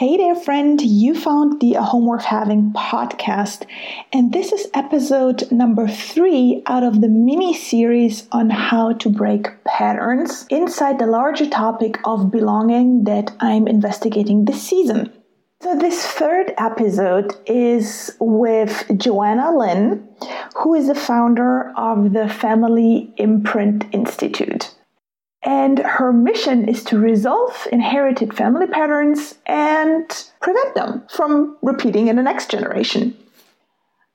Hey there, friend. You found the A Home Worth Having podcast, and this is episode number three out of the mini series on how to break patterns inside the larger topic of belonging that I'm investigating this season. So, this third episode is with Joanna Lynn, who is the founder of the Family Imprint Institute. And her mission is to resolve inherited family patterns and prevent them from repeating in the next generation.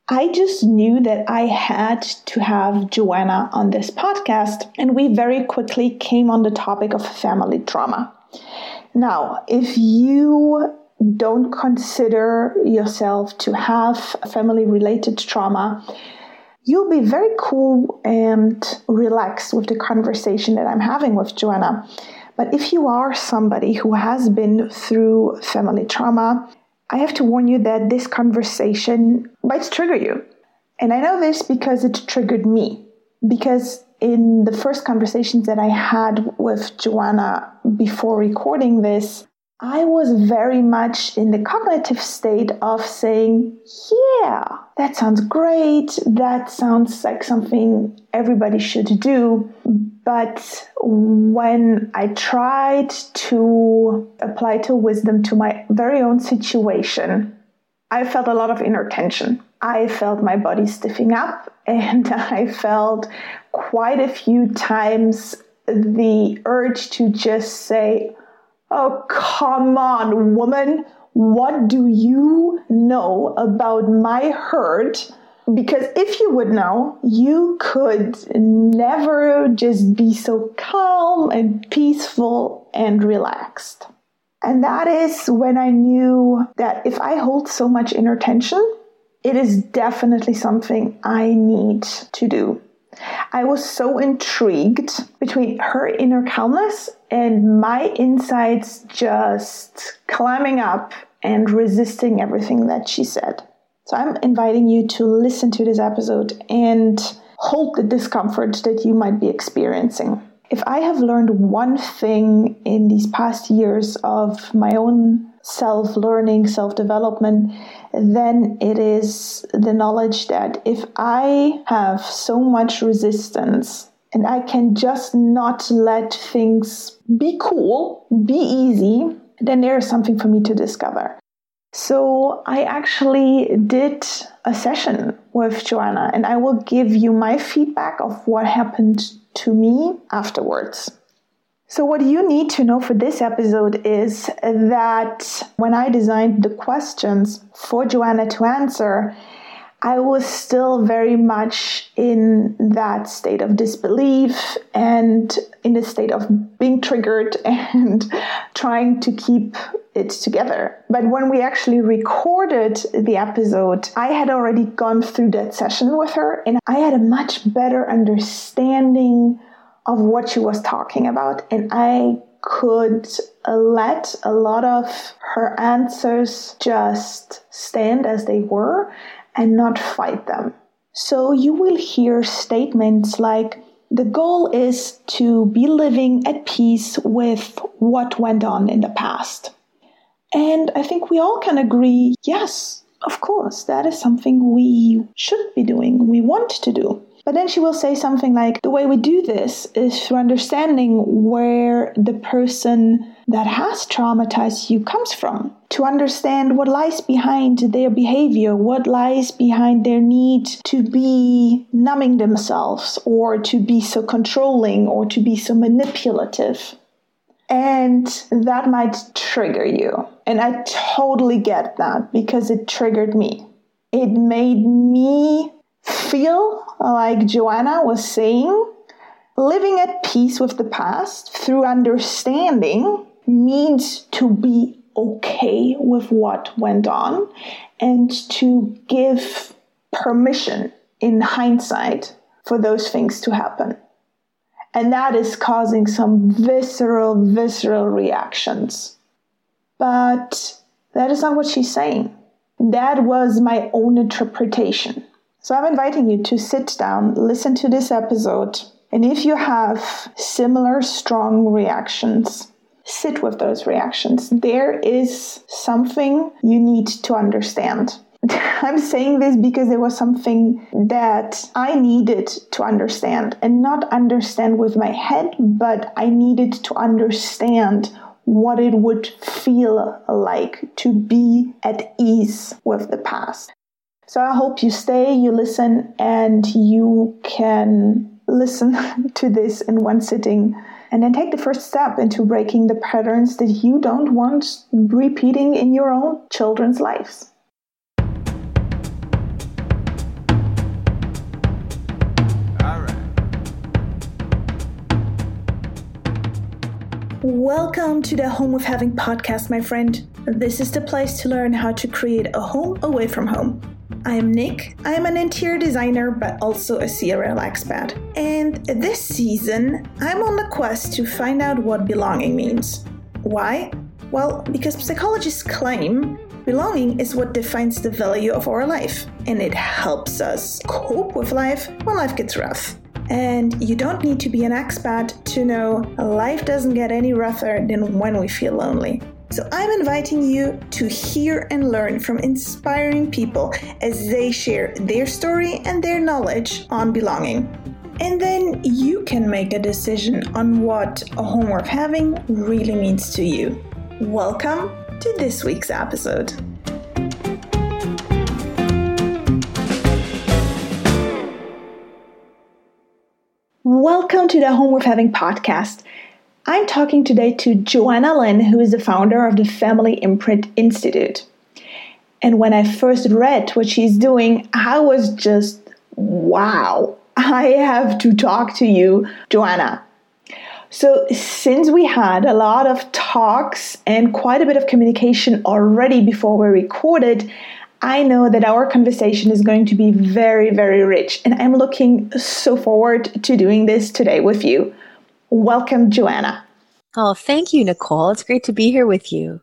I just knew that I had to have Joanna on this podcast, and we very quickly came on the topic of family trauma. Now, if you don't consider yourself to have family related trauma, you'll be very cool and relaxed with the conversation that I'm having with Joanna. But if you are somebody who has been through family trauma, I have to warn you that this conversation might trigger you. And I know this because it triggered me. Because in the first conversations that I had with Joanna before recording this, I was very much in the cognitive state of saying, Yeah, that sounds great. That sounds like something everybody should do. But when I tried to apply to wisdom to my very own situation, I felt a lot of inner tension. I felt my body stiffing up, and I felt quite a few times the urge to just say, Oh, come on, woman. What do you know about my hurt? Because if you would know, you could never just be so calm and peaceful and relaxed. And that is when I knew that if I hold so much inner tension, it is definitely something I need to do. I was so intrigued between her inner calmness and my insides just climbing up and resisting everything that she said. So I'm inviting you to listen to this episode and hold the discomfort that you might be experiencing. If I have learned one thing in these past years of my own self learning, self development, then it is the knowledge that if I have so much resistance and I can just not let things be cool, be easy, then there is something for me to discover. So I actually did a session with Joanna and I will give you my feedback of what happened to me afterwards. So, what you need to know for this episode is that when I designed the questions for Joanna to answer, I was still very much in that state of disbelief and in a state of being triggered and trying to keep it together. But when we actually recorded the episode, I had already gone through that session with her and I had a much better understanding of what she was talking about, and I could let a lot of her answers just stand as they were and not fight them. So you will hear statements like, the goal is to be living at peace with what went on in the past. And I think we all can agree yes, of course, that is something we should be doing, we want to do. But then she will say something like, the way we do this is through understanding where the person that has traumatized you comes from. To understand what lies behind their behavior, what lies behind their need to be numbing themselves, or to be so controlling, or to be so manipulative. And that might trigger you. And I totally get that because it triggered me. It made me feel like Joanna was saying, living at peace with the past through understanding means to be okay with what went on and to give permission in hindsight for those things to happen. And that is causing some visceral, visceral reactions. But that is not what she's saying. That was my own interpretation. So I'm inviting you to sit down, listen to this episode, and if you have similar strong reactions, sit with those reactions. There is something you need to understand. I'm saying this because there was something that I needed to understand and not understand with my head, but I needed to understand what it would feel like to be at ease with the past. So I hope you stay, you listen, and you can listen to this in one sitting and then take the first step into breaking the patterns that you don't want repeating in your own children's lives. Welcome to the Home Worth Having podcast, my friend. This is the place to learn how to create a home away from home. I am Nick. I am an interior designer, but also a serial expat. And this season, I'm on the quest to find out what belonging means. Why? Well, because psychologists claim belonging is what defines the value of our life, and it helps us cope with life when life gets rough. And you don't need to be an expat to know life doesn't get any rougher than when we feel lonely. So I'm inviting you to hear and learn from inspiring people as they share their story and their knowledge on belonging. And then you can make a decision on what a home worth having really means to you. Welcome to this week's episode. Welcome to the Home Worth Having podcast. I'm talking today to Joanna Lynn, who is the founder of the Family Imprint Institute. And when I first read what she's doing, I was just, wow, I have to talk to you, Joanna. So, since we had a lot of talks and quite a bit of communication already before we recorded, I know that our conversation is going to be very, very rich, and I'm looking so forward to doing this today with you. Welcome, Joanna. Oh, thank you, Nicole. It's great to be here with you.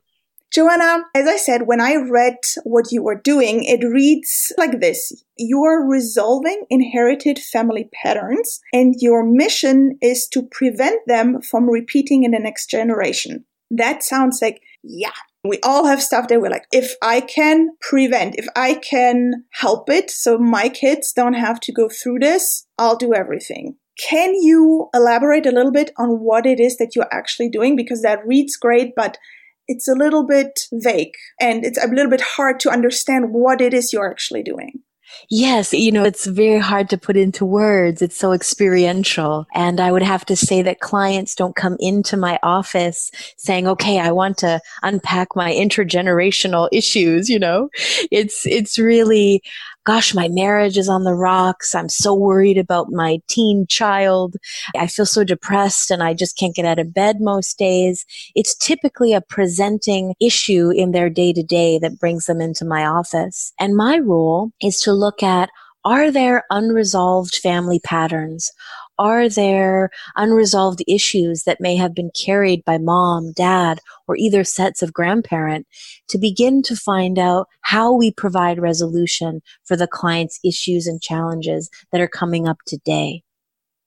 Joanna, as I said, when I read what you were doing, it reads like this You are resolving inherited family patterns, and your mission is to prevent them from repeating in the next generation. That sounds like, yeah, we all have stuff that we're like, if I can prevent, if I can help it so my kids don't have to go through this, I'll do everything. Can you elaborate a little bit on what it is that you're actually doing? Because that reads great, but it's a little bit vague and it's a little bit hard to understand what it is you're actually doing. Yes, you know, it's very hard to put into words. It's so experiential. And I would have to say that clients don't come into my office saying, okay, I want to unpack my intergenerational issues, you know? It's, it's really, gosh, my marriage is on the rocks. I'm so worried about my teen child. I feel so depressed and I just can't get out of bed most days. It's typically a presenting issue in their day to day that brings them into my office. And my role is to look at are there unresolved family patterns? Are there unresolved issues that may have been carried by mom, dad, or either sets of grandparent to begin to find out how we provide resolution for the client's issues and challenges that are coming up today?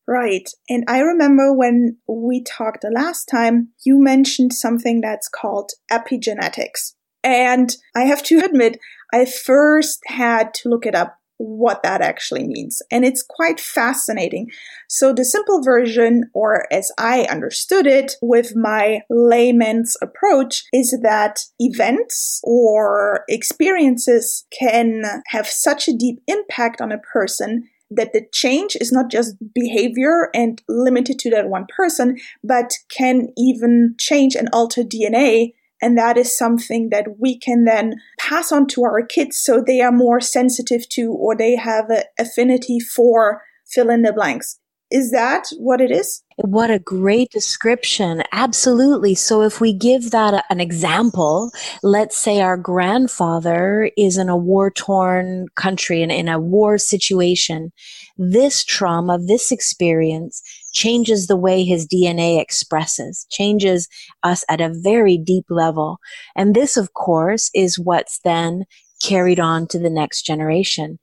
Right. And I remember when we talked the last time, you mentioned something that's called epigenetics. And I have to admit, I first had to look it up what that actually means. And it's quite fascinating. So the simple version, or as I understood it with my layman's approach, is that events or experiences can have such a deep impact on a person that the change is not just behavior and limited to that one person, but can even change and alter DNA and that is something that we can then pass on to our kids so they are more sensitive to or they have an affinity for fill in the blanks. Is that what it is? What a great description. Absolutely. So if we give that a, an example, let's say our grandfather is in a war torn country and in a war situation. This trauma, this experience changes the way his DNA expresses, changes us at a very deep level. And this, of course, is what's then carried on to the next generation.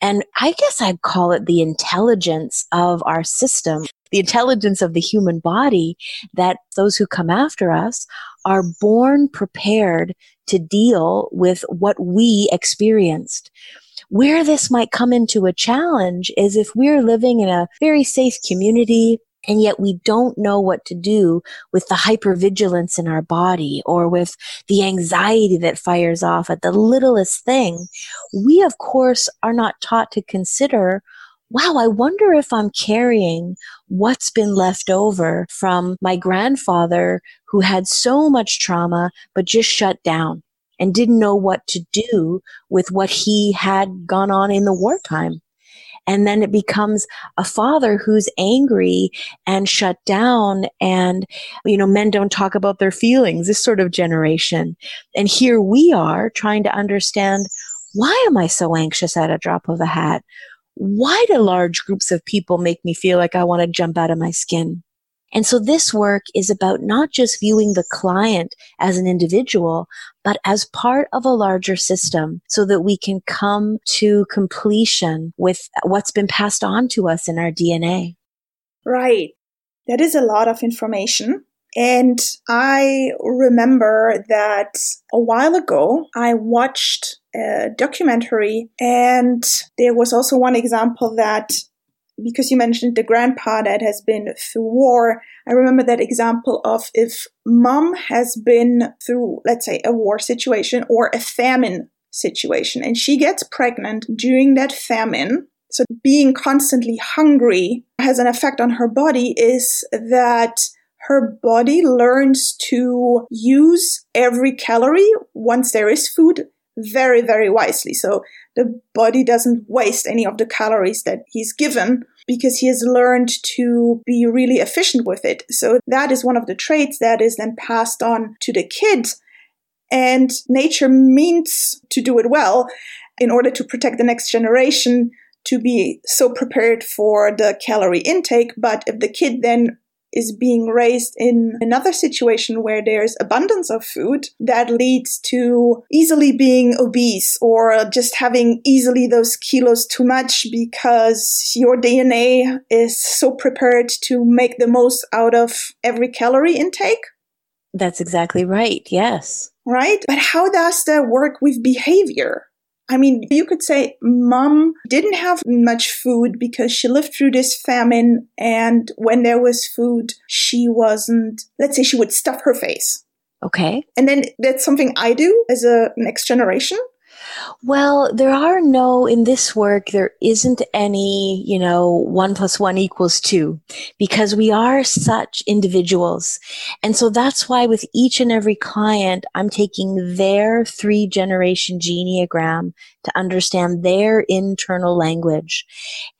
And I guess I'd call it the intelligence of our system. the intelligence of the human body that those who come after us are born prepared to deal with what we experienced. Where this might come into a challenge is if we're living in a very safe community and yet we don't know what to do with the hypervigilance in our body or with the anxiety that fires off at the littlest thing. We, of course, are not taught to consider wow, I wonder if I'm carrying what's been left over from my grandfather who had so much trauma, but just shut down and didn't know what to do with what he had gone on in the wartime. And then it becomes a father who's angry and shut down. And, you know, men don't talk about their feelings, this sort of generation. And here we are trying to understand why am I so anxious at a drop of a hat? Why do large groups of people make me feel like I want to jump out of my skin? And so this work is about not just viewing the client as an individual, but as part of a larger system so that we can come to completion with what's been passed on to us in our DNA. Right. That is a lot of information. And I remember that a while ago, I watched a documentary and there was also one example that because you mentioned the grandpa that has been through war, I remember that example of if mom has been through, let's say, a war situation or a famine situation, and she gets pregnant during that famine. So being constantly hungry has an effect on her body is that her body learns to use every calorie once there is food very, very wisely. So the body doesn't waste any of the calories that he's given because he has learned to be really efficient with it. So that is one of the traits that is then passed on to the kids. And nature means to do it well in order to protect the next generation to be so prepared for the calorie intake. But if the kid then is being raised in another situation where there's abundance of food that leads to easily being obese or just having easily those kilos too much because your DNA is so prepared to make the most out of every calorie intake. That's exactly right. Yes. Right? But how does that work with behavior? I mean, you could say mom didn't have much food because she lived through this famine. And when there was food, she wasn't, let's say she would stuff her face. Okay. And then that's something I do as a next generation. Well, there are no, in this work, there isn't any, you know, one plus one equals two because we are such individuals. And so that's why with each and every client, I'm taking their three generation genogram to understand their internal language.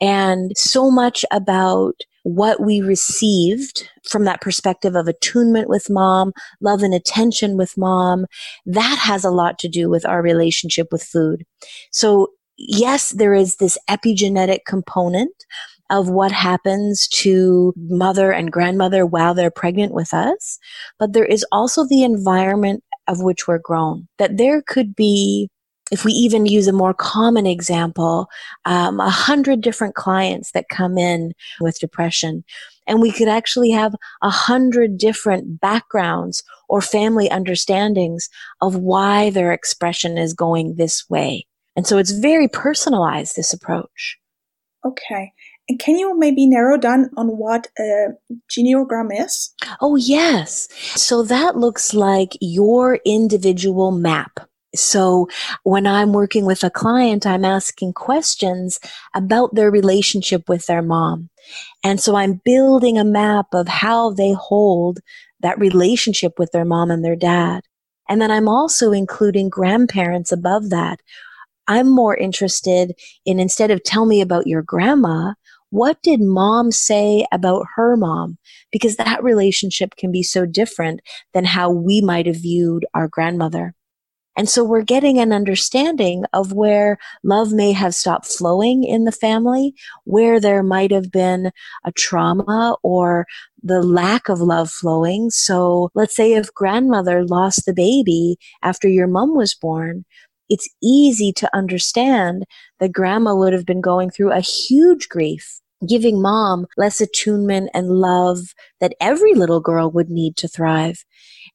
And so much about what we received from that perspective of attunement with mom, love and attention with mom, that has a lot to do with our relationship with food. So yes, there is this epigenetic component of what happens to mother and grandmother while they're pregnant with us. But there is also the environment of which we're grown, that there could be if we even use a more common example, um, a hundred different clients that come in with depression, and we could actually have a hundred different backgrounds or family understandings of why their expression is going this way. And so it's very personalized, this approach. Okay. And can you maybe narrow down on what a genogram is? Oh, yes. So that looks like your individual map so when I'm working with a client, I'm asking questions about their relationship with their mom. And so I'm building a map of how they hold that relationship with their mom and their dad. And then I'm also including grandparents above that. I'm more interested in instead of tell me about your grandma, what did mom say about her mom? Because that relationship can be so different than how we might have viewed our grandmother. And so we're getting an understanding of where love may have stopped flowing in the family, where there might have been a trauma or the lack of love flowing. So let's say if grandmother lost the baby after your mom was born, it's easy to understand that grandma would have been going through a huge grief giving mom less attunement and love that every little girl would need to thrive.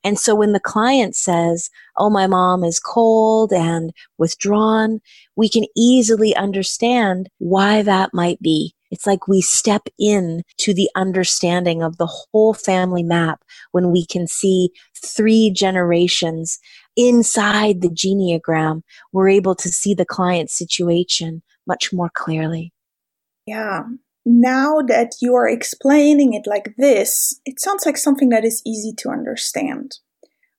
And so when the client says, Oh, my mom is cold and withdrawn, we can easily understand why that might be. It's like we step in to the understanding of the whole family map when we can see three generations inside the genogram. We're able to see the client's situation much more clearly. Yeah. Now that you are explaining it like this, it sounds like something that is easy to understand.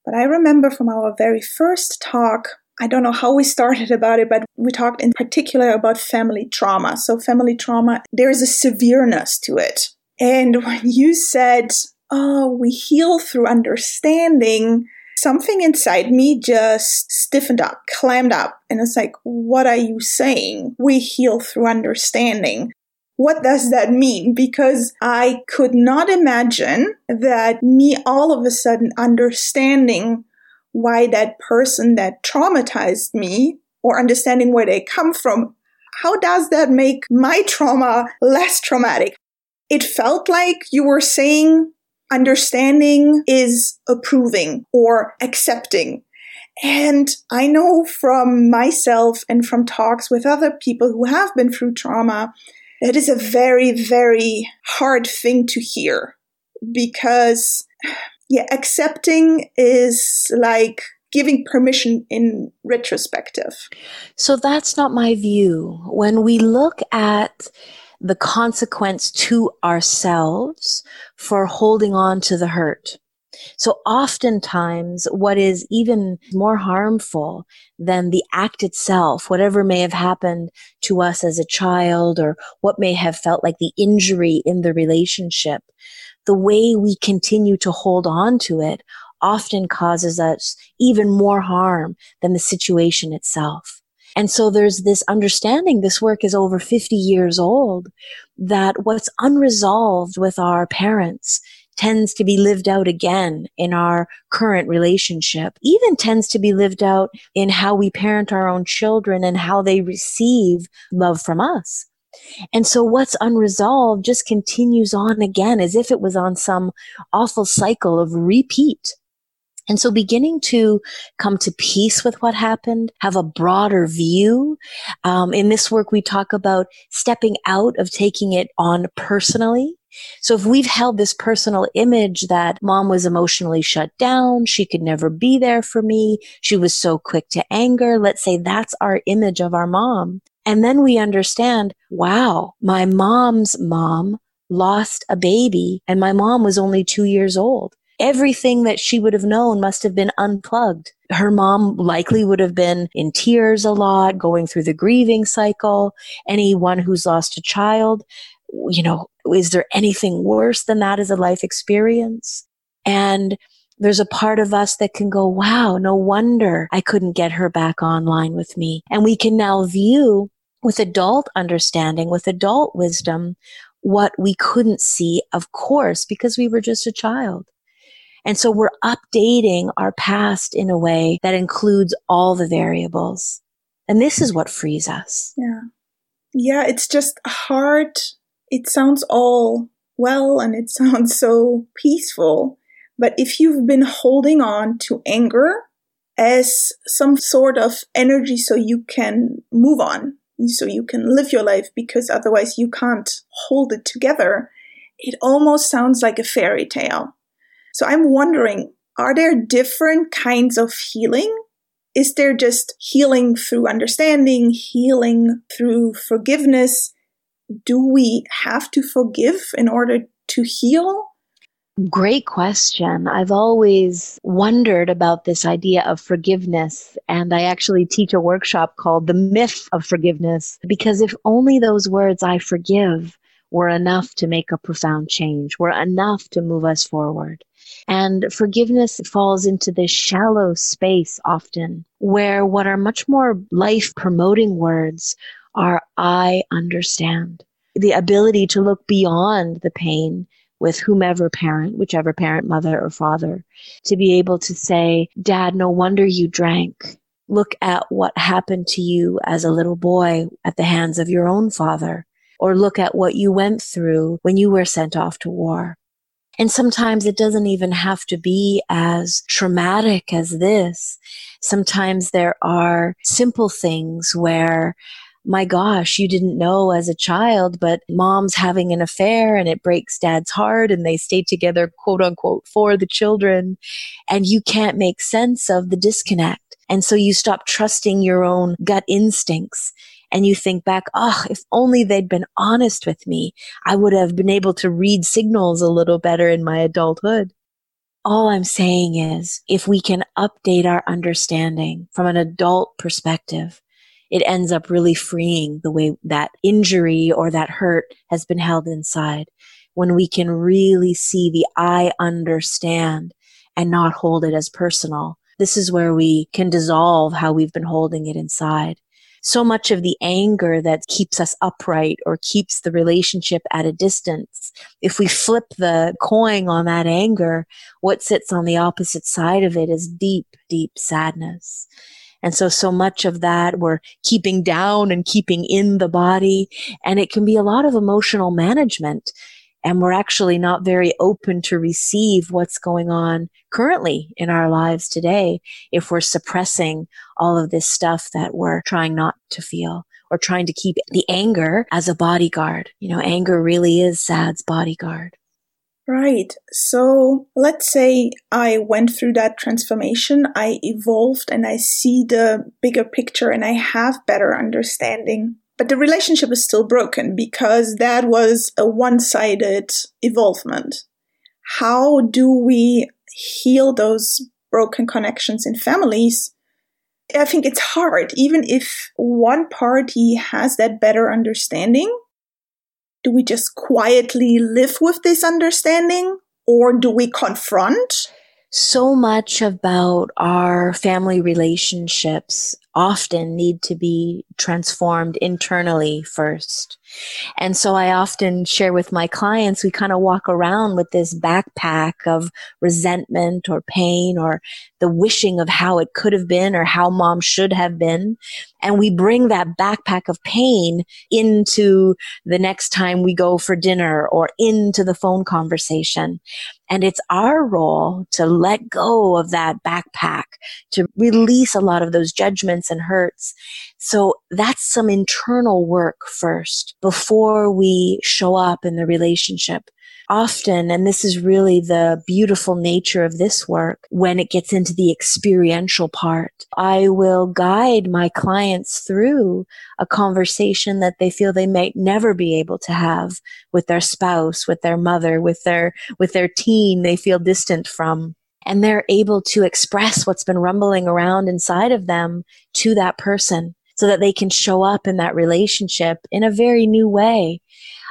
But I remember from our very first talk, I don't know how we started about it, but we talked in particular about family trauma. So, family trauma, there is a severeness to it. And when you said, oh, we heal through understanding, something inside me just stiffened up, clammed up. And it's like, what are you saying? We heal through understanding. What does that mean? Because I could not imagine that me all of a sudden understanding why that person that traumatized me or understanding where they come from, how does that make my trauma less traumatic? It felt like you were saying understanding is approving or accepting. And I know from myself and from talks with other people who have been through trauma it is a very, very hard thing to hear because, yeah, accepting is like giving permission in retrospective. So that's not my view. When we look at the consequence to ourselves for holding on to the hurt, so oftentimes what is even more harmful than the act itself, whatever may have happened to us as a child or what may have felt like the injury in the relationship, the way we continue to hold on to it often causes us even more harm than the situation itself. And so there's this understanding, this work is over 50 years old, that what's unresolved with our parents tends to be lived out again in our current relationship, even tends to be lived out in how we parent our own children and how they receive love from us. And so what's unresolved just continues on again as if it was on some awful cycle of repeat. And so beginning to come to peace with what happened, have a broader view. Um, in this work, we talk about stepping out of taking it on personally so if we've held this personal image that mom was emotionally shut down, she could never be there for me, she was so quick to anger, let's say that's our image of our mom. And then we understand, wow, my mom's mom lost a baby and my mom was only two years old. Everything that she would have known must have been unplugged. Her mom likely would have been in tears a lot, going through the grieving cycle. Anyone who's lost a child you know, is there anything worse than that as a life experience? And there's a part of us that can go, wow, no wonder I couldn't get her back online with me. And we can now view with adult understanding, with adult wisdom, what we couldn't see, of course, because we were just a child. And so we're updating our past in a way that includes all the variables. And this is what frees us. Yeah. Yeah, it's just hard it sounds all well and it sounds so peaceful. But if you've been holding on to anger as some sort of energy so you can move on, so you can live your life because otherwise you can't hold it together, it almost sounds like a fairy tale. So I'm wondering, are there different kinds of healing? Is there just healing through understanding, healing through forgiveness? Do we have to forgive in order to heal? Great question. I've always wondered about this idea of forgiveness. And I actually teach a workshop called The Myth of Forgiveness, because if only those words, I forgive, were enough to make a profound change, were enough to move us forward. And forgiveness falls into this shallow space often where what are much more life promoting words are I understand. The ability to look beyond the pain with whomever parent, whichever parent, mother or father, to be able to say, Dad, no wonder you drank. Look at what happened to you as a little boy at the hands of your own father or look at what you went through when you were sent off to war. And sometimes it doesn't even have to be as traumatic as this. Sometimes there are simple things where my gosh, you didn't know as a child, but mom's having an affair and it breaks dad's heart and they stay together, quote unquote, for the children. And you can't make sense of the disconnect. And so you stop trusting your own gut instincts and you think back, oh, if only they'd been honest with me, I would have been able to read signals a little better in my adulthood. All I'm saying is if we can update our understanding from an adult perspective, it ends up really freeing the way that injury or that hurt has been held inside. When we can really see the I understand and not hold it as personal. This is where we can dissolve how we've been holding it inside. So much of the anger that keeps us upright or keeps the relationship at a distance, if we flip the coin on that anger, what sits on the opposite side of it is deep, deep sadness. And so, so much of that we're keeping down and keeping in the body. And it can be a lot of emotional management. And we're actually not very open to receive what's going on currently in our lives today if we're suppressing all of this stuff that we're trying not to feel or trying to keep the anger as a bodyguard. You know, anger really is sad's bodyguard. Right. So let's say I went through that transformation, I evolved and I see the bigger picture and I have better understanding. But the relationship is still broken because that was a one sided evolvement. How do we heal those broken connections in families? I think it's hard, even if one party has that better understanding do we just quietly live with this understanding or do we confront? So much about our family relationships often need to be transformed internally first. And so I often share with my clients, we kind of walk around with this backpack of resentment or pain or the wishing of how it could have been or how mom should have been. And we bring that backpack of pain into the next time we go for dinner or into the phone conversation. And it's our role to let go of that backpack, to release a lot of those judgments and hurts so that's some internal work first before we show up in the relationship. Often, and this is really the beautiful nature of this work when it gets into the experiential part, I will guide my clients through a conversation that they feel they might never be able to have with their spouse, with their mother, with their, with their teen they feel distant from and they're able to express what's been rumbling around inside of them to that person so that they can show up in that relationship in a very new way.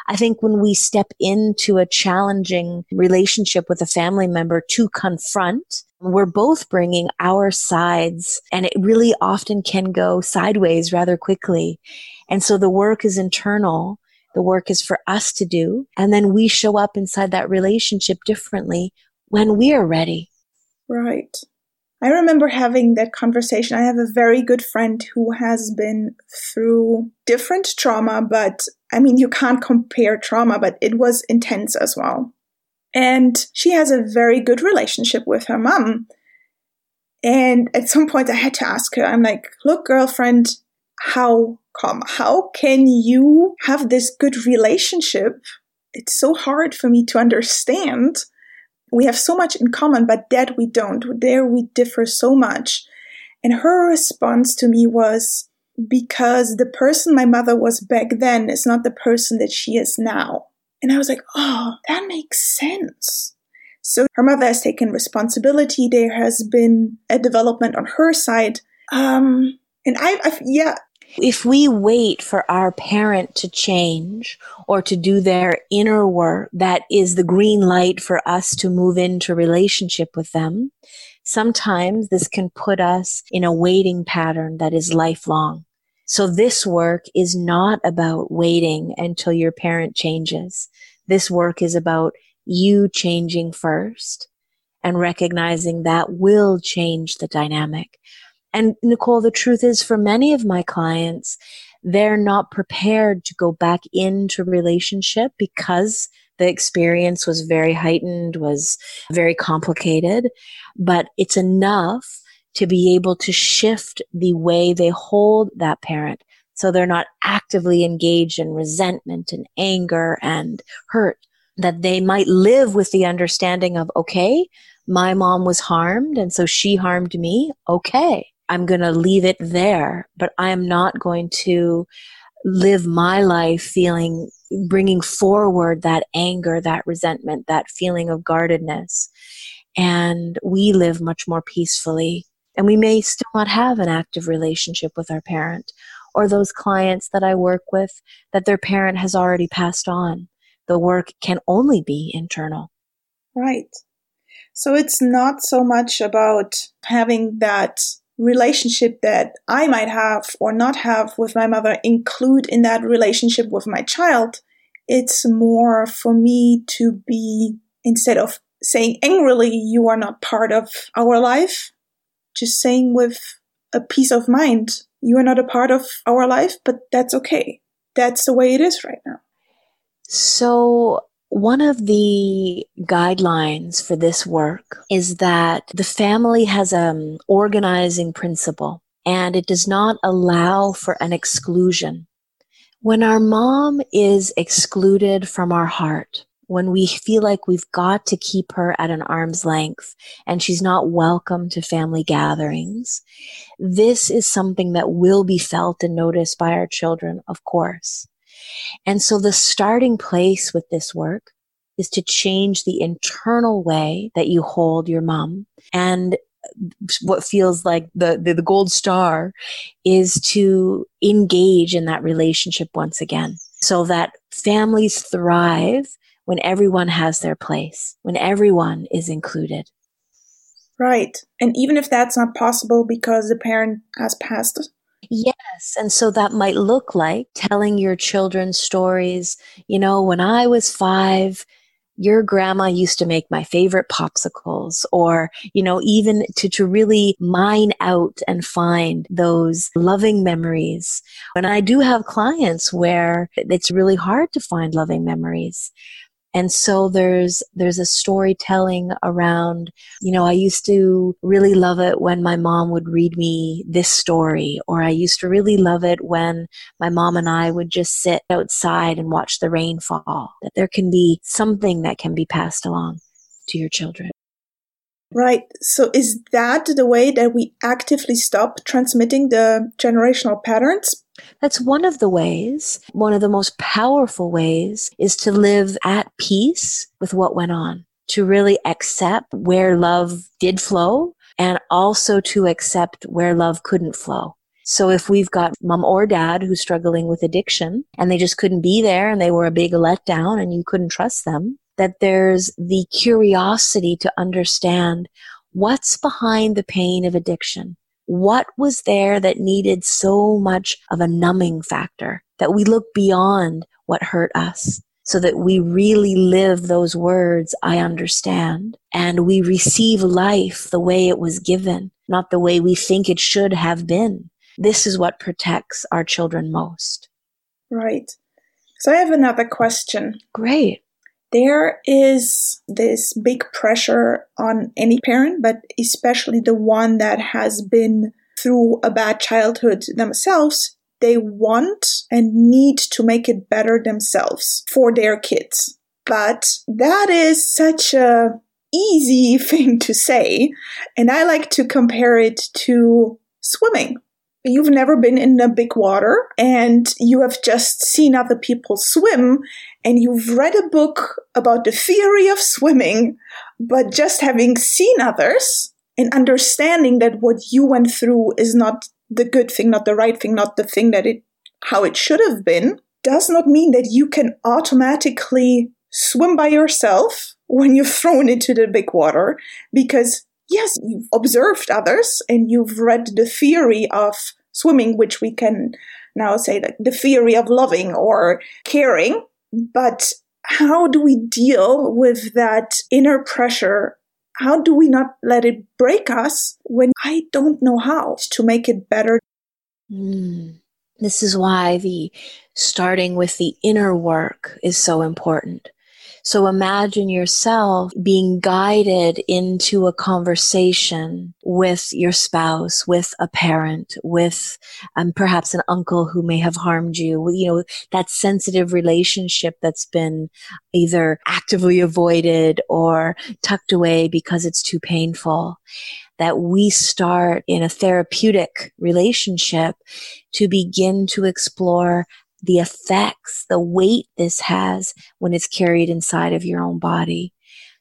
I think when we step into a challenging relationship with a family member to confront, we're both bringing our sides and it really often can go sideways rather quickly. And so the work is internal. The work is for us to do. And then we show up inside that relationship differently when we are ready. Right. I remember having that conversation. I have a very good friend who has been through different trauma, but I mean, you can't compare trauma, but it was intense as well. And she has a very good relationship with her mom. And at some point, I had to ask her, I'm like, look, girlfriend, how come? How can you have this good relationship? It's so hard for me to understand we have so much in common, but that we don't. There we differ so much. And her response to me was, because the person my mother was back then is not the person that she is now. And I was like, oh, that makes sense. So her mother has taken responsibility. There has been a development on her side. Um, and I, I've, yeah, if we wait for our parent to change or to do their inner work, that is the green light for us to move into relationship with them. Sometimes this can put us in a waiting pattern that is lifelong. So this work is not about waiting until your parent changes. This work is about you changing first and recognizing that will change the dynamic. And Nicole, the truth is for many of my clients, they're not prepared to go back into relationship because the experience was very heightened, was very complicated, but it's enough to be able to shift the way they hold that parent. So they're not actively engaged in resentment and anger and hurt, that they might live with the understanding of, okay, my mom was harmed and so she harmed me. Okay. I'm going to leave it there, but I'm not going to live my life feeling, bringing forward that anger, that resentment, that feeling of guardedness. And we live much more peacefully. And we may still not have an active relationship with our parent or those clients that I work with that their parent has already passed on. The work can only be internal. Right. So it's not so much about having that relationship that I might have or not have with my mother include in that relationship with my child. It's more for me to be, instead of saying angrily, you are not part of our life, just saying with a peace of mind, you are not a part of our life, but that's okay. That's the way it is right now. So one of the guidelines for this work is that the family has an um, organizing principle and it does not allow for an exclusion. When our mom is excluded from our heart, when we feel like we've got to keep her at an arm's length and she's not welcome to family gatherings, this is something that will be felt and noticed by our children, of course. And so the starting place with this work is to change the internal way that you hold your mom. And what feels like the, the, the gold star is to engage in that relationship once again so that families thrive when everyone has their place, when everyone is included. Right. And even if that's not possible because the parent has passed Yes. And so that might look like telling your children stories. You know, when I was five, your grandma used to make my favorite popsicles or, you know, even to, to really mine out and find those loving memories. And I do have clients where it's really hard to find loving memories. And so there's, there's a storytelling around, you know, I used to really love it when my mom would read me this story, or I used to really love it when my mom and I would just sit outside and watch the rain fall. That there can be something that can be passed along to your children. Right. So is that the way that we actively stop transmitting the generational patterns? That's one of the ways. One of the most powerful ways is to live at peace with what went on, to really accept where love did flow and also to accept where love couldn't flow. So if we've got mom or dad who's struggling with addiction and they just couldn't be there and they were a big letdown and you couldn't trust them, that there's the curiosity to understand what's behind the pain of addiction. What was there that needed so much of a numbing factor that we look beyond what hurt us so that we really live those words, I understand, and we receive life the way it was given, not the way we think it should have been. This is what protects our children most. Right. So I have another question. Great there is this big pressure on any parent, but especially the one that has been through a bad childhood themselves. They want and need to make it better themselves for their kids. But that is such a easy thing to say. And I like to compare it to swimming you've never been in a big water and you have just seen other people swim and you've read a book about the theory of swimming, but just having seen others and understanding that what you went through is not the good thing, not the right thing, not the thing that it, how it should have been, does not mean that you can automatically swim by yourself when you're thrown into the big water because yes, you've observed others and you've read the theory of swimming, which we can now say that the theory of loving or caring. But how do we deal with that inner pressure? How do we not let it break us when I don't know how to make it better? Mm. This is why the starting with the inner work is so important. So imagine yourself being guided into a conversation with your spouse, with a parent, with um, perhaps an uncle who may have harmed you. You know, that sensitive relationship that's been either actively avoided or tucked away because it's too painful that we start in a therapeutic relationship to begin to explore the effects, the weight this has when it's carried inside of your own body.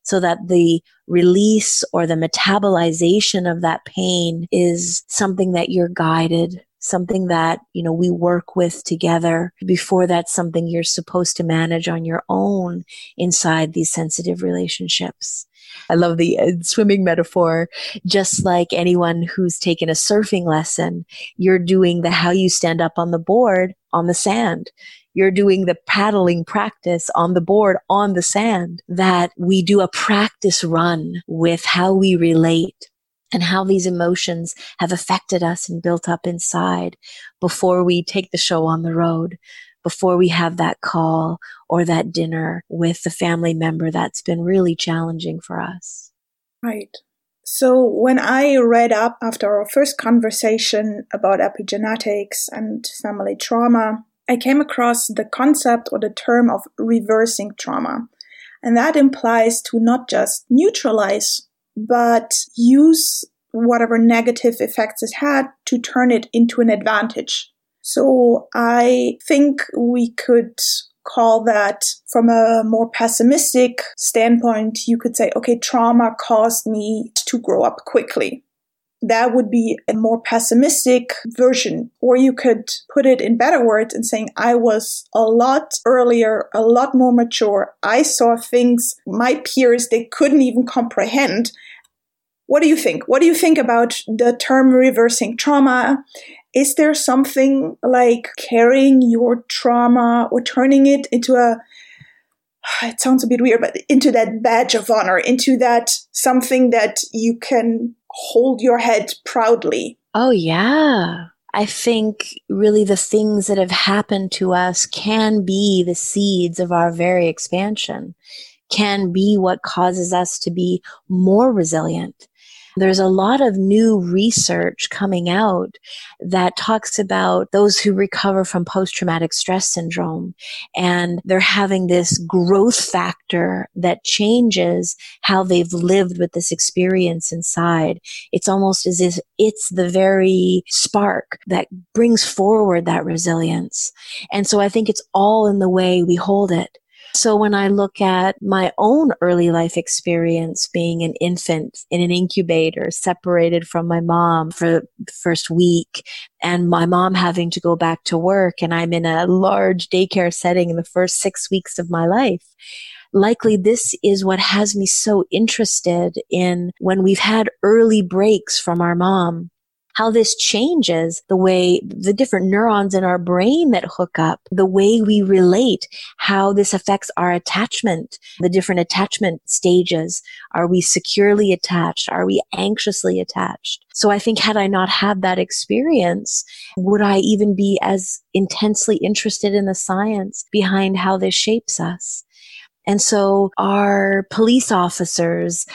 So that the release or the metabolization of that pain is something that you're guided, something that, you know, we work with together before that's something you're supposed to manage on your own inside these sensitive relationships. I love the uh, swimming metaphor. Just like anyone who's taken a surfing lesson, you're doing the how you stand up on the board on the sand. You're doing the paddling practice on the board on the sand that we do a practice run with how we relate and how these emotions have affected us and built up inside before we take the show on the road before we have that call or that dinner with the family member that's been really challenging for us. Right. So when I read up after our first conversation about epigenetics and family trauma, I came across the concept or the term of reversing trauma. And that implies to not just neutralize, but use whatever negative effects it had to turn it into an advantage. So I think we could call that from a more pessimistic standpoint. You could say, okay, trauma caused me to grow up quickly. That would be a more pessimistic version. Or you could put it in better words and saying, I was a lot earlier, a lot more mature. I saw things my peers, they couldn't even comprehend. What do you think? What do you think about the term reversing trauma? Is there something like carrying your trauma or turning it into a it sounds a bit weird but into that badge of honor into that something that you can hold your head proudly? Oh yeah. I think really the things that have happened to us can be the seeds of our very expansion, can be what causes us to be more resilient, there's a lot of new research coming out that talks about those who recover from post traumatic stress syndrome and they're having this growth factor that changes how they've lived with this experience inside. It's almost as if it's the very spark that brings forward that resilience. And so I think it's all in the way we hold it. So when I look at my own early life experience being an infant in an incubator, separated from my mom for the first week, and my mom having to go back to work, and I'm in a large daycare setting in the first six weeks of my life likely this is what has me so interested in when we've had early breaks from our mom how this changes the way the different neurons in our brain that hook up, the way we relate, how this affects our attachment, the different attachment stages. Are we securely attached? Are we anxiously attached? So I think had I not had that experience, would I even be as intensely interested in the science behind how this shapes us? And so are police officers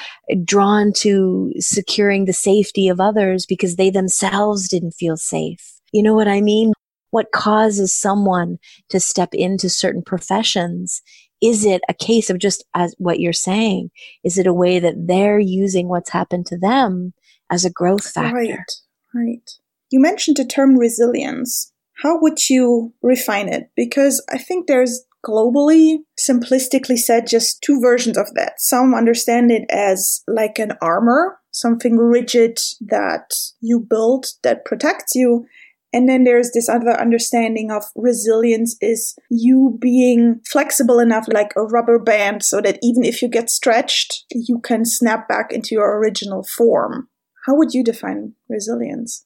drawn to securing the safety of others because they themselves didn't feel safe? You know what I mean? What causes someone to step into certain professions? Is it a case of just as what you're saying? Is it a way that they're using what's happened to them as a growth factor? Right, right. You mentioned the term resilience. How would you refine it? Because I think there's globally, simplistically said, just two versions of that. Some understand it as like an armor, something rigid that you build that protects you. And then there's this other understanding of resilience is you being flexible enough like a rubber band so that even if you get stretched, you can snap back into your original form. How would you define resilience?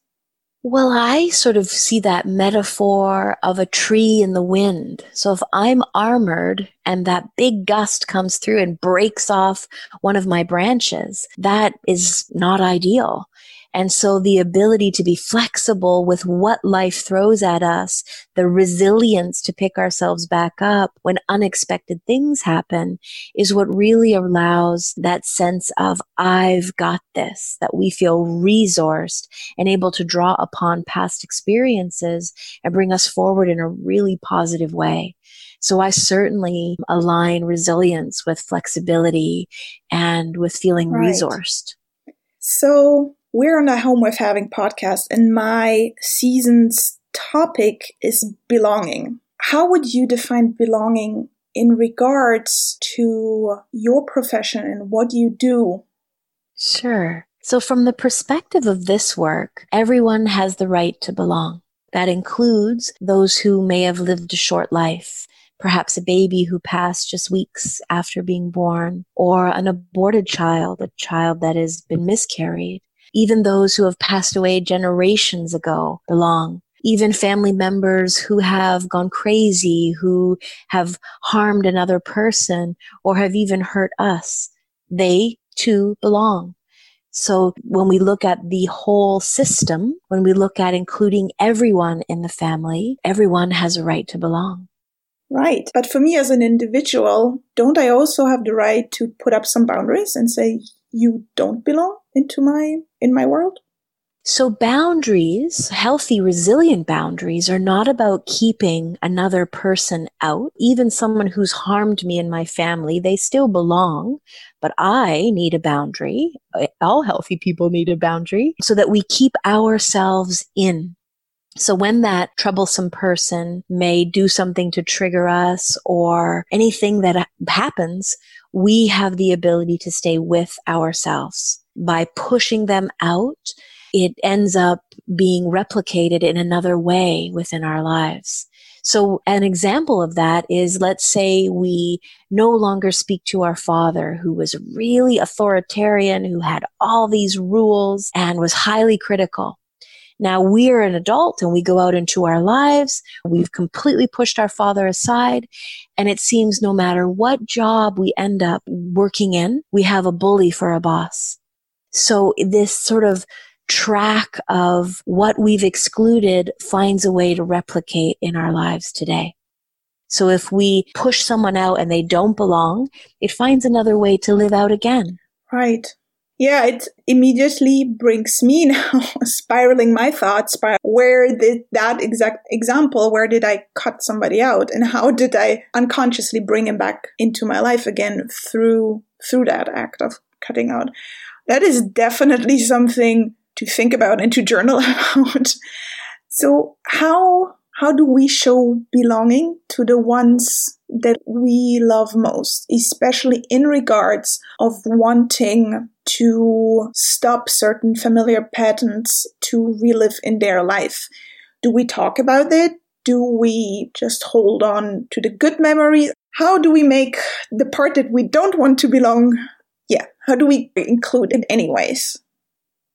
Well, I sort of see that metaphor of a tree in the wind. So if I'm armored and that big gust comes through and breaks off one of my branches, that is not ideal. And so the ability to be flexible with what life throws at us, the resilience to pick ourselves back up when unexpected things happen is what really allows that sense of I've got this, that we feel resourced and able to draw upon past experiences and bring us forward in a really positive way. So I certainly align resilience with flexibility and with feeling right. resourced. So we're on a Home Worth Having podcast, and my season's topic is belonging. How would you define belonging in regards to your profession and what you do? Sure. So, from the perspective of this work, everyone has the right to belong. That includes those who may have lived a short life, perhaps a baby who passed just weeks after being born, or an aborted child, a child that has been miscarried. Even those who have passed away generations ago belong. Even family members who have gone crazy, who have harmed another person, or have even hurt us, they too belong. So when we look at the whole system, when we look at including everyone in the family, everyone has a right to belong. Right. But for me as an individual, don't I also have the right to put up some boundaries and say, you don't belong into my, in my world? So boundaries, healthy, resilient boundaries are not about keeping another person out. Even someone who's harmed me and my family, they still belong, but I need a boundary. All healthy people need a boundary so that we keep ourselves in so when that troublesome person may do something to trigger us or anything that happens, we have the ability to stay with ourselves. By pushing them out, it ends up being replicated in another way within our lives. So an example of that is let's say we no longer speak to our father who was really authoritarian, who had all these rules and was highly critical. Now we're an adult and we go out into our lives. We've completely pushed our father aside. And it seems no matter what job we end up working in, we have a bully for a boss. So this sort of track of what we've excluded finds a way to replicate in our lives today. So if we push someone out and they don't belong, it finds another way to live out again. Right yeah, it immediately brings me now spiraling my thoughts by where did that exact example, where did I cut somebody out and how did I unconsciously bring him back into my life again through, through that act of cutting out. That is definitely something to think about and to journal about. So how, how do we show belonging to the ones that we love most, especially in regards of wanting to stop certain familiar patterns to relive in their life. Do we talk about it? Do we just hold on to the good memories? How do we make the part that we don't want to belong? How do we include it anyways?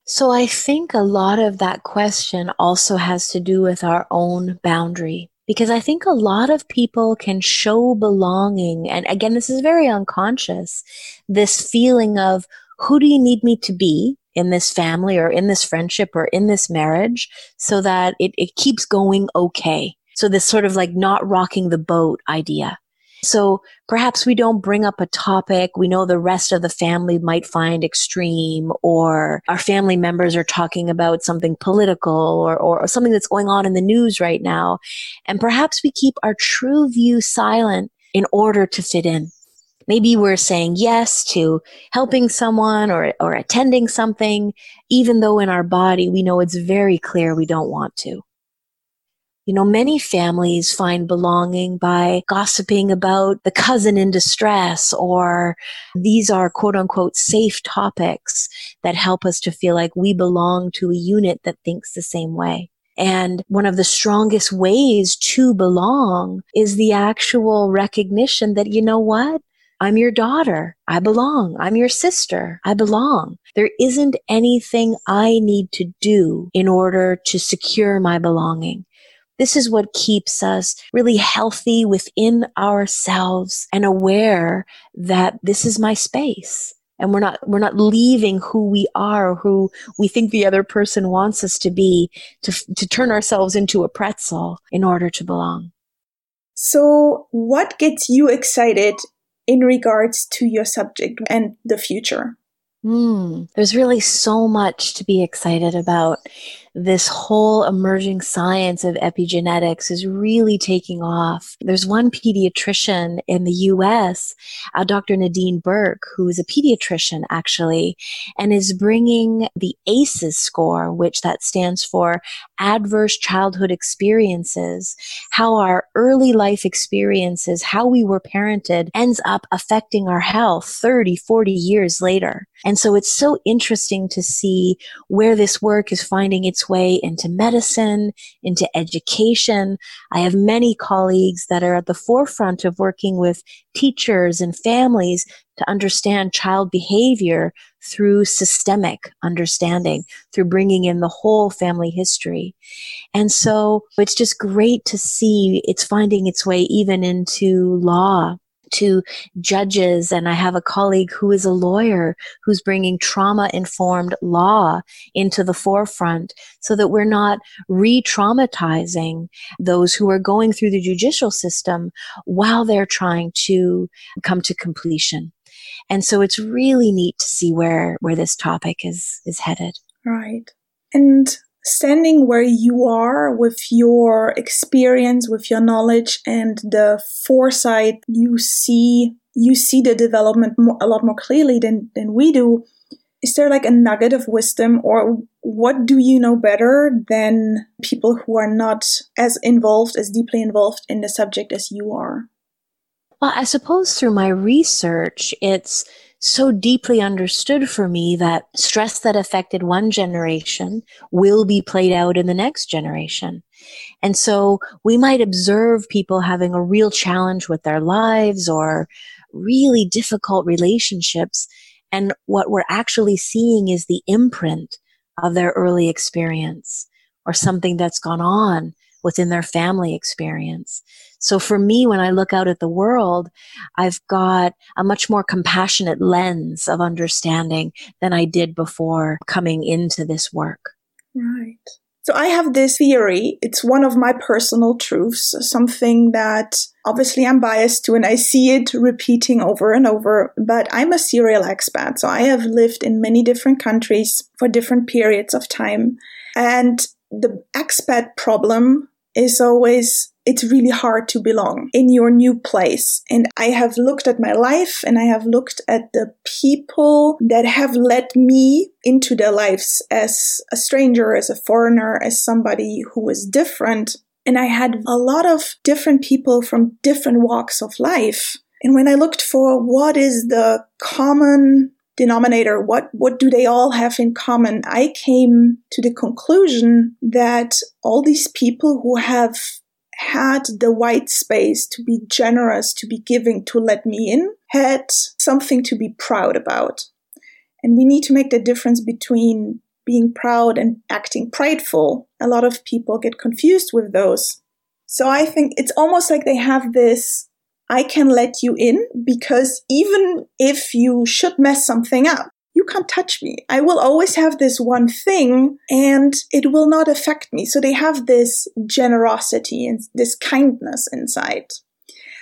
So I think a lot of that question also has to do with our own boundary because I think a lot of people can show belonging. And again, this is very unconscious. This feeling of who do you need me to be in this family or in this friendship or in this marriage so that it, it keeps going okay. So this sort of like not rocking the boat idea. So perhaps we don't bring up a topic we know the rest of the family might find extreme or our family members are talking about something political or, or, something that's going on in the news right now. And perhaps we keep our true view silent in order to fit in. Maybe we're saying yes to helping someone or, or attending something, even though in our body we know it's very clear we don't want to. You know, many families find belonging by gossiping about the cousin in distress, or these are quote unquote safe topics that help us to feel like we belong to a unit that thinks the same way. And one of the strongest ways to belong is the actual recognition that, you know what? I'm your daughter. I belong. I'm your sister. I belong. There isn't anything I need to do in order to secure my belonging. This is what keeps us really healthy within ourselves and aware that this is my space. and we're not we're not leaving who we are who we think the other person wants us to be to to turn ourselves into a pretzel in order to belong so what gets you excited in regards to your subject and the future Mm, there's really so much to be excited about. This whole emerging science of epigenetics is really taking off. There's one pediatrician in the US, uh, Dr. Nadine Burke, who is a pediatrician actually, and is bringing the ACEs score, which that stands for Adverse Childhood Experiences, how our early life experiences, how we were parented, ends up affecting our health 30, 40 years later. And so it's so interesting to see where this work is finding its way into medicine, into education. I have many colleagues that are at the forefront of working with teachers and families to understand child behavior through systemic understanding, through bringing in the whole family history. And so it's just great to see it's finding its way even into law to judges. And I have a colleague who is a lawyer who's bringing trauma informed law into the forefront so that we're not re traumatizing those who are going through the judicial system while they're trying to come to completion. And so it's really neat to see where, where this topic is, is headed. Right. And standing where you are with your experience, with your knowledge and the foresight, you see, you see the development a lot more clearly than, than we do. Is there like a nugget of wisdom or what do you know better than people who are not as involved, as deeply involved in the subject as you are? Well, I suppose through my research, it's so deeply understood for me that stress that affected one generation will be played out in the next generation. And so we might observe people having a real challenge with their lives or really difficult relationships. And what we're actually seeing is the imprint of their early experience or something that's gone on within their family experience. So for me, when I look out at the world, I've got a much more compassionate lens of understanding than I did before coming into this work. Right. So I have this theory. It's one of my personal truths, something that obviously I'm biased to and I see it repeating over and over, but I'm a serial expat. So I have lived in many different countries for different periods of time. And the expat problem is always it's really hard to belong in your new place. And I have looked at my life and I have looked at the people that have led me into their lives as a stranger, as a foreigner, as somebody who was different. And I had a lot of different people from different walks of life. And when I looked for what is the common denominator, what, what do they all have in common? I came to the conclusion that all these people who have had the white space to be generous, to be giving, to let me in, had something to be proud about. And we need to make the difference between being proud and acting prideful. A lot of people get confused with those. So I think it's almost like they have this I can let you in because even if you should mess something up, you can't touch me. I will always have this one thing and it will not affect me. So they have this generosity and this kindness inside.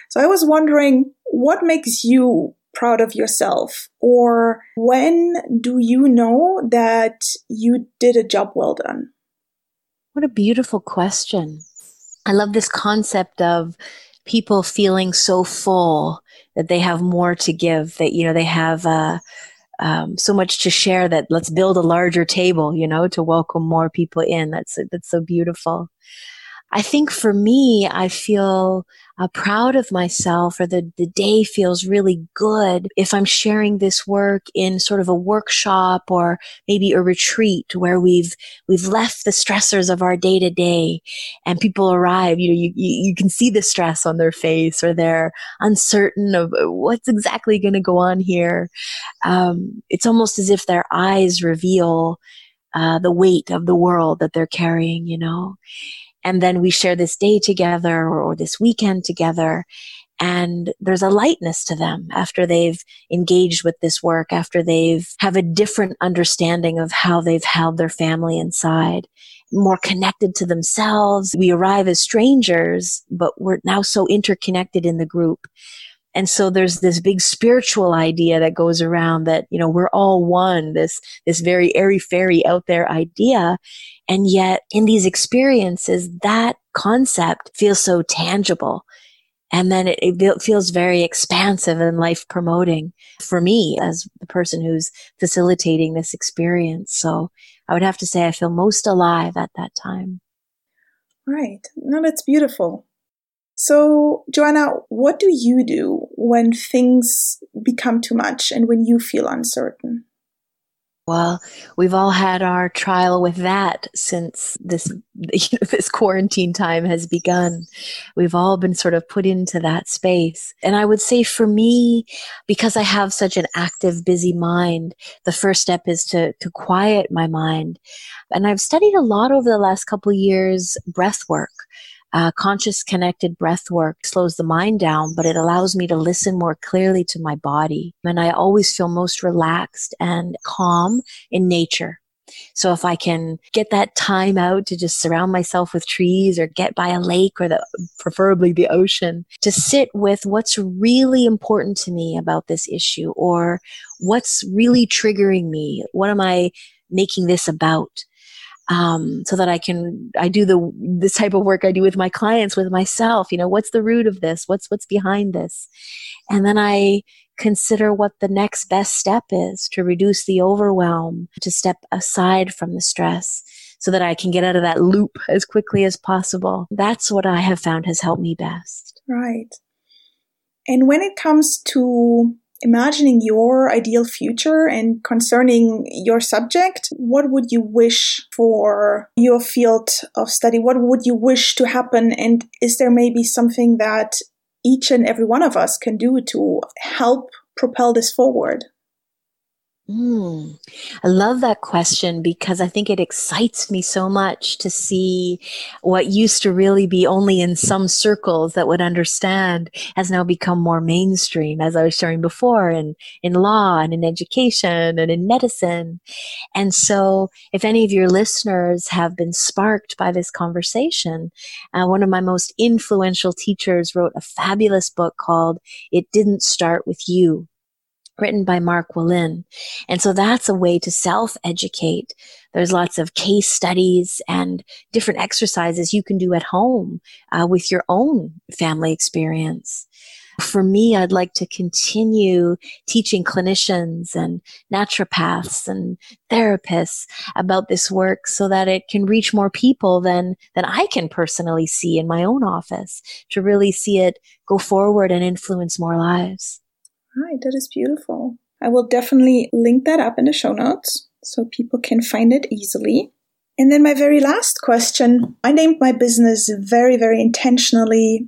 So I was wondering what makes you proud of yourself? Or when do you know that you did a job well done? What a beautiful question. I love this concept of people feeling so full that they have more to give, that, you know, they have, uh, um, so much to share that let's build a larger table, you know, to welcome more people in. That's that's so beautiful. I think for me, I feel uh, proud of myself or the, the day feels really good if I'm sharing this work in sort of a workshop or maybe a retreat where we've, we've left the stressors of our day to day and people arrive, you know, you, you, can see the stress on their face or they're uncertain of uh, what's exactly going to go on here. Um, it's almost as if their eyes reveal uh, the weight of the world that they're carrying, you know and then we share this day together or, or this weekend together. And there's a lightness to them after they've engaged with this work after they've have a different understanding of how they've held their family inside more connected to themselves. We arrive as strangers but we're now so interconnected in the group and so there's this big spiritual idea that goes around that, you know, we're all one, this, this very airy fairy out there idea. And yet in these experiences, that concept feels so tangible. And then it, it feels very expansive and life promoting for me as the person who's facilitating this experience. So I would have to say I feel most alive at that time. Right. No, that's beautiful. So, Joanna, what do you do when things become too much and when you feel uncertain? Well, we've all had our trial with that since this you know, this quarantine time has begun. We've all been sort of put into that space. And I would say for me, because I have such an active, busy mind, the first step is to to quiet my mind. And I've studied a lot over the last couple years breath work uh, conscious connected breath work slows the mind down, but it allows me to listen more clearly to my body. And I always feel most relaxed and calm in nature. So if I can get that time out to just surround myself with trees or get by a lake or the, preferably the ocean to sit with what's really important to me about this issue or what's really triggering me. What am I making this about? Um, so that I can I do the this type of work I do with my clients with myself. You know, what's the root of this? What's what's behind this? And then I consider what the next best step is to reduce the overwhelm, to step aside from the stress so that I can get out of that loop as quickly as possible. That's what I have found has helped me best. Right. And when it comes to imagining your ideal future and concerning your subject, what would you wish for your field of study? What would you wish to happen? And is there maybe something that each and every one of us can do to help propel this forward? Mm, I love that question because I think it excites me so much to see what used to really be only in some circles that would understand has now become more mainstream, as I was sharing before, in, in law and in education and in medicine. And so, if any of your listeners have been sparked by this conversation, uh, one of my most influential teachers wrote a fabulous book called It Didn't Start With You written by Mark Wolynn. And so that's a way to self educate. There's lots of case studies and different exercises you can do at home uh, with your own family experience. For me, I'd like to continue teaching clinicians and naturopaths and therapists about this work so that it can reach more people than, than I can personally see in my own office to really see it go forward and influence more lives. Right, that is beautiful. I will definitely link that up in the show notes so people can find it easily. And then my very last question I named my business very, very intentionally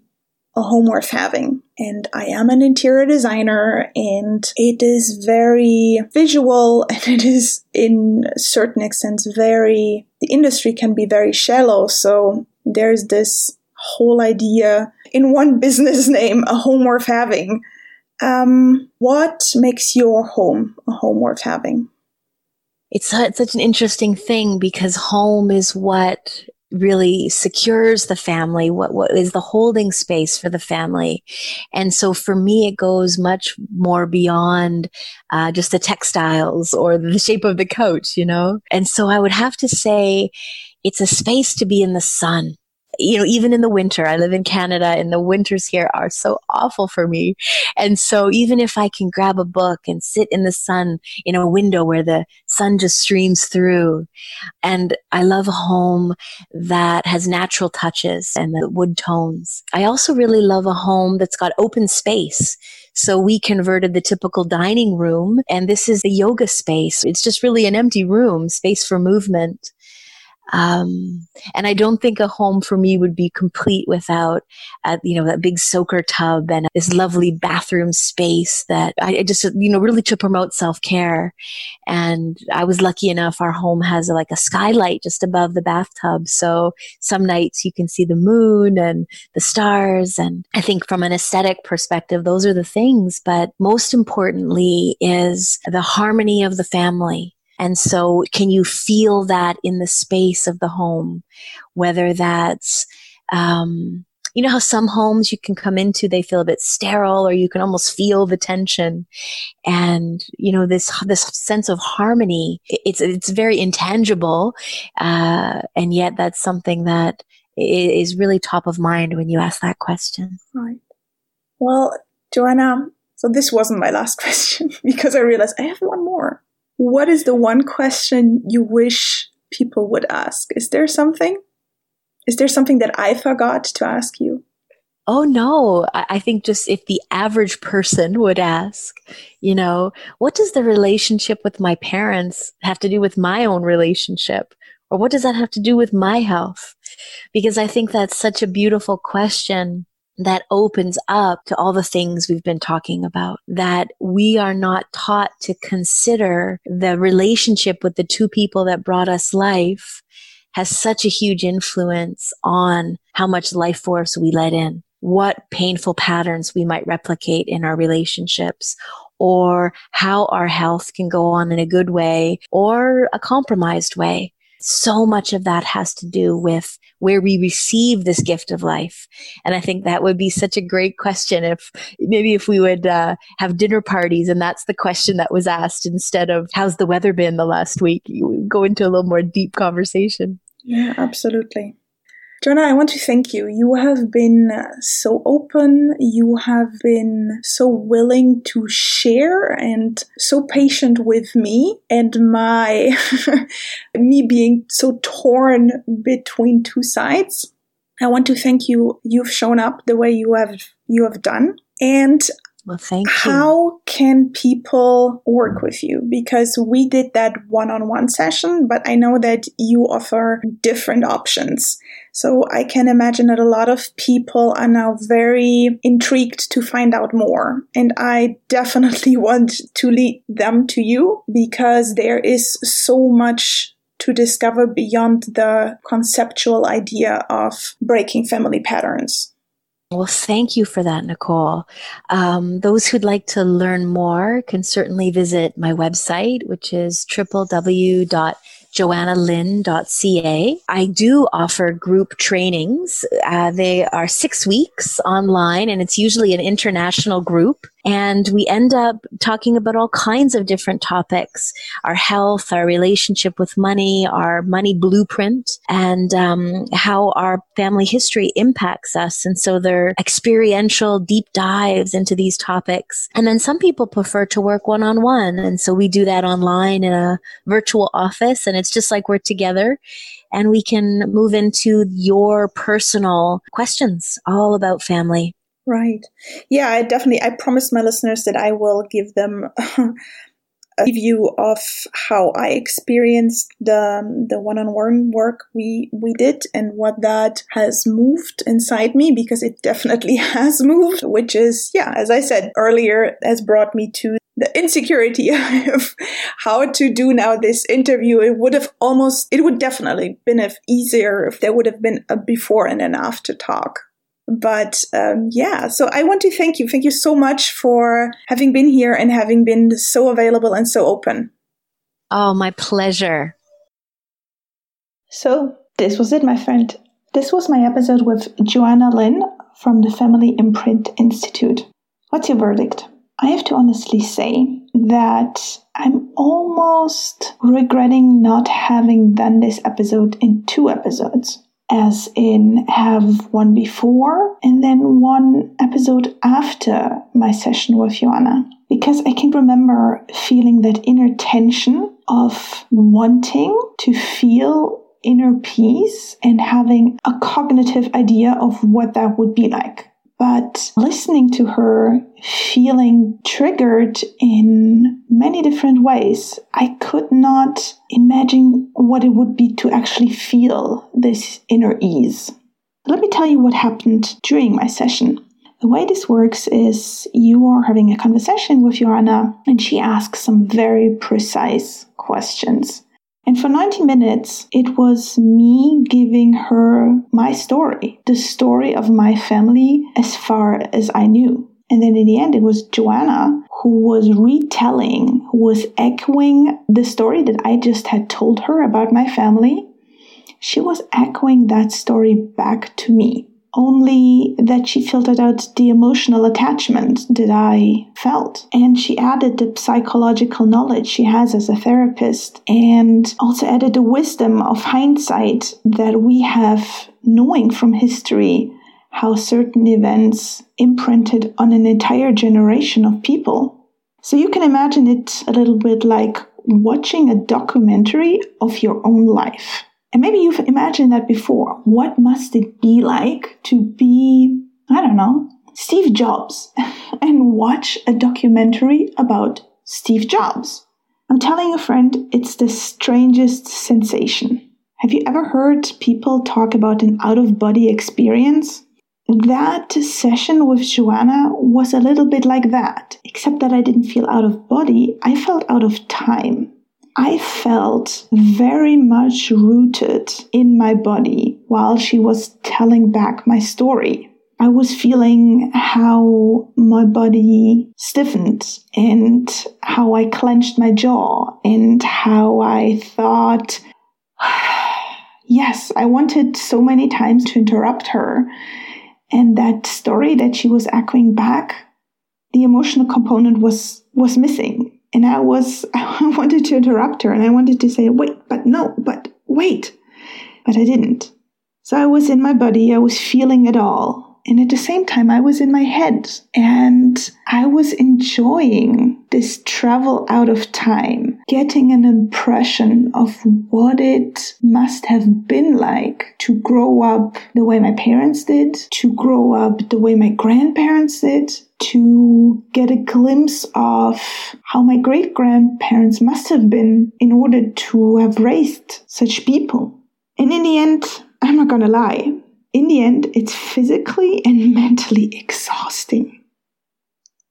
a home worth having. And I am an interior designer and it is very visual and it is in certain extents very, the industry can be very shallow. So there's this whole idea in one business name, a home worth having um, what makes your home a home worth having? It's, it's such an interesting thing because home is what really secures the family what what is the holding space for the family. And so for me it goes much more beyond uh, just the textiles or the shape of the couch you know? And so i would have to say it's a space to be in the sun you know, even in the winter, I live in Canada and the winters here are so awful for me. And so even if I can grab a book and sit in the sun in a window where the sun just streams through, and I love a home that has natural touches and the wood tones. I also really love a home that's got open space. So we converted the typical dining room and this is the yoga space. It's just really an empty room, space for movement. Um, and I don't think a home for me would be complete without, uh, you know, that big soaker tub and this lovely bathroom space that I, just, you know, really to promote self care. And I was lucky enough, our home has like a skylight just above the bathtub. So some nights you can see the moon and the stars. And I think from an aesthetic perspective, those are the things. But most importantly is the harmony of the family and so can you feel that in the space of the home? Whether that's, um, you know how some homes you can come into, they feel a bit sterile or you can almost feel the tension. And, you know, this, this sense of harmony, it's, it's very intangible. Uh, and yet that's something that is really top of mind when you ask that question. Right. Well, Joanna, so this wasn't my last question because I realized I have one more. What is the one question you wish people would ask? Is there something? Is there something that I forgot to ask you? Oh no, I think just if the average person would ask, you know, what does the relationship with my parents have to do with my own relationship? Or what does that have to do with my health? Because I think that's such a beautiful question that opens up to all the things we've been talking about, that we are not taught to consider the relationship with the two people that brought us life has such a huge influence on how much life force we let in, what painful patterns we might replicate in our relationships, or how our health can go on in a good way or a compromised way. So much of that has to do with where we receive this gift of life. And I think that would be such a great question if maybe if we would uh, have dinner parties and that's the question that was asked instead of how's the weather been the last week, you go into a little more deep conversation. Yeah, absolutely. Joanna, I want to thank you. You have been uh, so open. You have been so willing to share and so patient with me and my, me being so torn between two sides. I want to thank you. You've shown up the way you have, you have done. And well, thank you. How can people work with you? Because we did that one on one session, but I know that you offer different options. So I can imagine that a lot of people are now very intrigued to find out more. And I definitely want to lead them to you because there is so much to discover beyond the conceptual idea of breaking family patterns. Well, thank you for that, Nicole. Um, those who'd like to learn more can certainly visit my website, which is www joannalynn.ca. I do offer group trainings. Uh, they are six weeks online, and it's usually an international group. And we end up talking about all kinds of different topics our health, our relationship with money, our money blueprint, and um, how our family history impacts us. And so they're experiential deep dives into these topics. And then some people prefer to work one on one. And so we do that online in a virtual office, and it's just like we're together and we can move into your personal questions all about family. Right. Yeah, I definitely I promised my listeners that I will give them a view of how I experienced the um, the one-on-one work we we did and what that has moved inside me because it definitely has moved, which is yeah, as I said earlier, has brought me to the insecurity of how to do now this interview. It would have almost, it would definitely been if easier if there would have been a before and an after talk. But um, yeah, so I want to thank you. Thank you so much for having been here and having been so available and so open. Oh, my pleasure. So this was it, my friend. This was my episode with Joanna Lynn from the Family Imprint Institute. What's your verdict? I have to honestly say that I'm almost regretting not having done this episode in two episodes, as in have one before and then one episode after my session with Joanna. Because I can remember feeling that inner tension of wanting to feel inner peace and having a cognitive idea of what that would be like but listening to her, feeling triggered in many different ways, I could not imagine what it would be to actually feel this inner ease. Let me tell you what happened during my session. The way this works is you are having a conversation with Joanna and she asks some very precise questions. And for 90 minutes, it was me giving her my story, the story of my family as far as I knew. And then in the end, it was Joanna who was retelling, who was echoing the story that I just had told her about my family. She was echoing that story back to me only that she filtered out the emotional attachment that I felt. And she added the psychological knowledge she has as a therapist and also added the wisdom of hindsight that we have knowing from history how certain events imprinted on an entire generation of people. So you can imagine it a little bit like watching a documentary of your own life. And maybe you've imagined that before. What must it be like to be, I don't know, Steve Jobs and watch a documentary about Steve Jobs? I'm telling a friend, it's the strangest sensation. Have you ever heard people talk about an out of body experience? That session with Joanna was a little bit like that, except that I didn't feel out of body, I felt out of time. I felt very much rooted in my body while she was telling back my story. I was feeling how my body stiffened and how I clenched my jaw and how I thought, yes, I wanted so many times to interrupt her. And that story that she was echoing back, the emotional component was, was missing and I was, I wanted to interrupt her and I wanted to say, wait, but no, but wait. But I didn't. So I was in my body, I was feeling it all. And at the same time, I was in my head and I was enjoying this travel out of time, getting an impression of what it must have been like to grow up the way my parents did, to grow up the way my grandparents did, to get a glimpse of how my great grandparents must have been in order to have raised such people. And in the end, I'm not gonna lie, in the end, it's physically and mentally exhausting.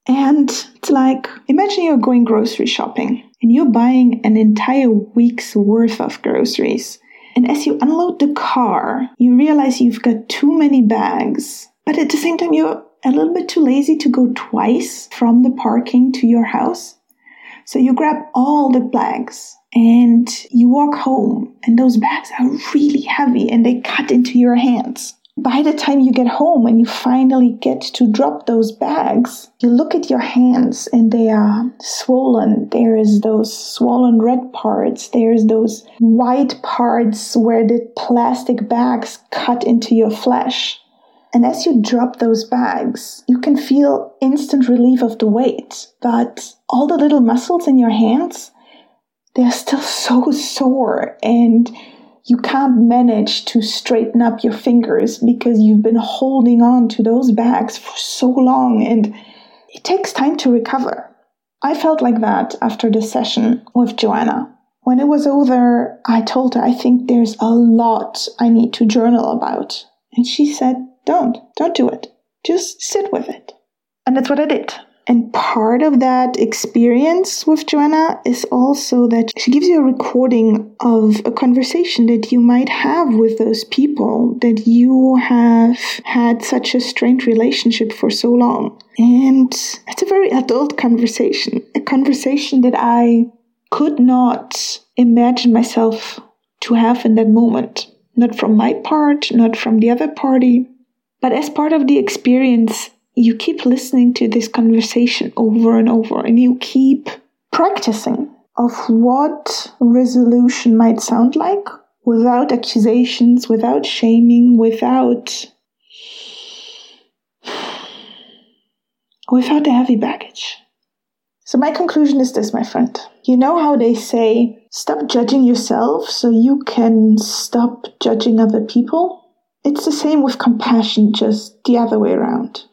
And it's like, imagine you're going grocery shopping and you're buying an entire week's worth of groceries. And as you unload the car, you realize you've got too many bags. But at the same time, you're a little bit too lazy to go twice from the parking to your house. So you grab all the bags and you walk home, and those bags are really heavy and they cut into your hands. By the time you get home and you finally get to drop those bags, you look at your hands and they are swollen. There is those swollen red parts. There's those white parts where the plastic bags cut into your flesh. And as you drop those bags, you can feel instant relief of the weight, but all the little muscles in your hands, they're still so sore and you can't manage to straighten up your fingers because you've been holding on to those bags for so long and it takes time to recover. I felt like that after the session with Joanna. When it was over, I told her I think there's a lot I need to journal about. And she said, Don't, don't do it. Just sit with it. And that's what I did. And part of that experience with Joanna is also that she gives you a recording of a conversation that you might have with those people that you have had such a strained relationship for so long. And it's a very adult conversation, a conversation that I could not imagine myself to have in that moment. Not from my part, not from the other party, but as part of the experience you keep listening to this conversation over and over and you keep practicing of what resolution might sound like without accusations, without shaming, without without the heavy baggage. So my conclusion is this, my friend. You know how they say, stop judging yourself so you can stop judging other people? It's the same with compassion, just the other way around.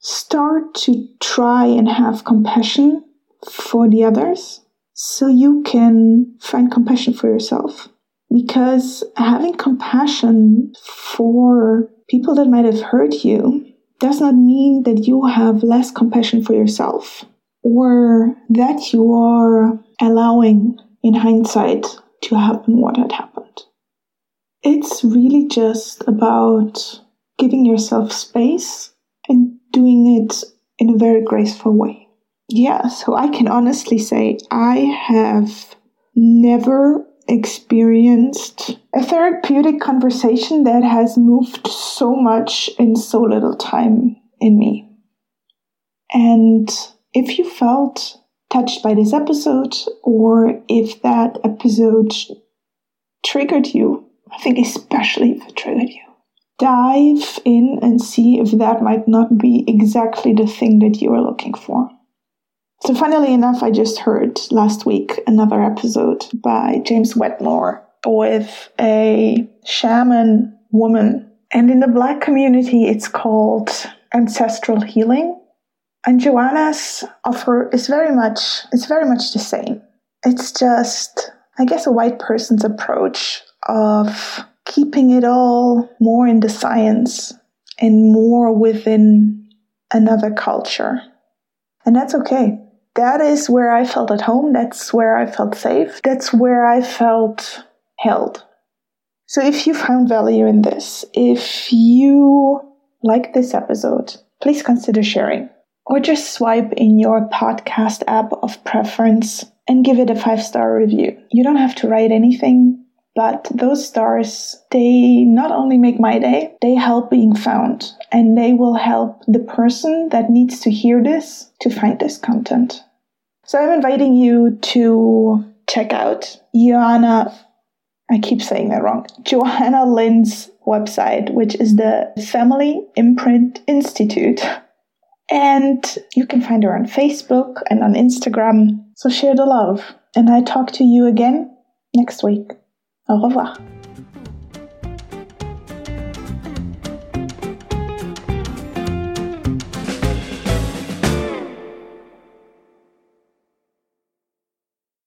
Start to try and have compassion for the others so you can find compassion for yourself. Because having compassion for people that might have hurt you does not mean that you have less compassion for yourself or that you are allowing in hindsight to happen what had happened. It's really just about giving yourself space and doing it in a very graceful way. Yeah, so I can honestly say I have never experienced a therapeutic conversation that has moved so much in so little time in me. And if you felt touched by this episode, or if that episode triggered you, I think especially if it triggered you, dive in and see if that might not be exactly the thing that you are looking for. So, funnily enough, I just heard last week another episode by James Wetmore with a shaman woman. And in the black community, it's called ancestral healing. And Joanna's offer is very much it's very much the same. It's just I guess a white person's approach of keeping it all more in the science and more within another culture. And that's okay that is where I felt at home. That's where I felt safe. That's where I felt held. So if you found value in this, if you like this episode, please consider sharing or just swipe in your podcast app of preference and give it a five star review. You don't have to write anything, but those stars, they not only make my day, they help being found and they will help the person that needs to hear this to find this content. So I'm inviting you to check out Joanna, I keep saying that wrong, Joanna Lynn's website, which is the Family Imprint Institute. And you can find her on Facebook and on Instagram. So share the love. And I talk to you again next week. Au revoir.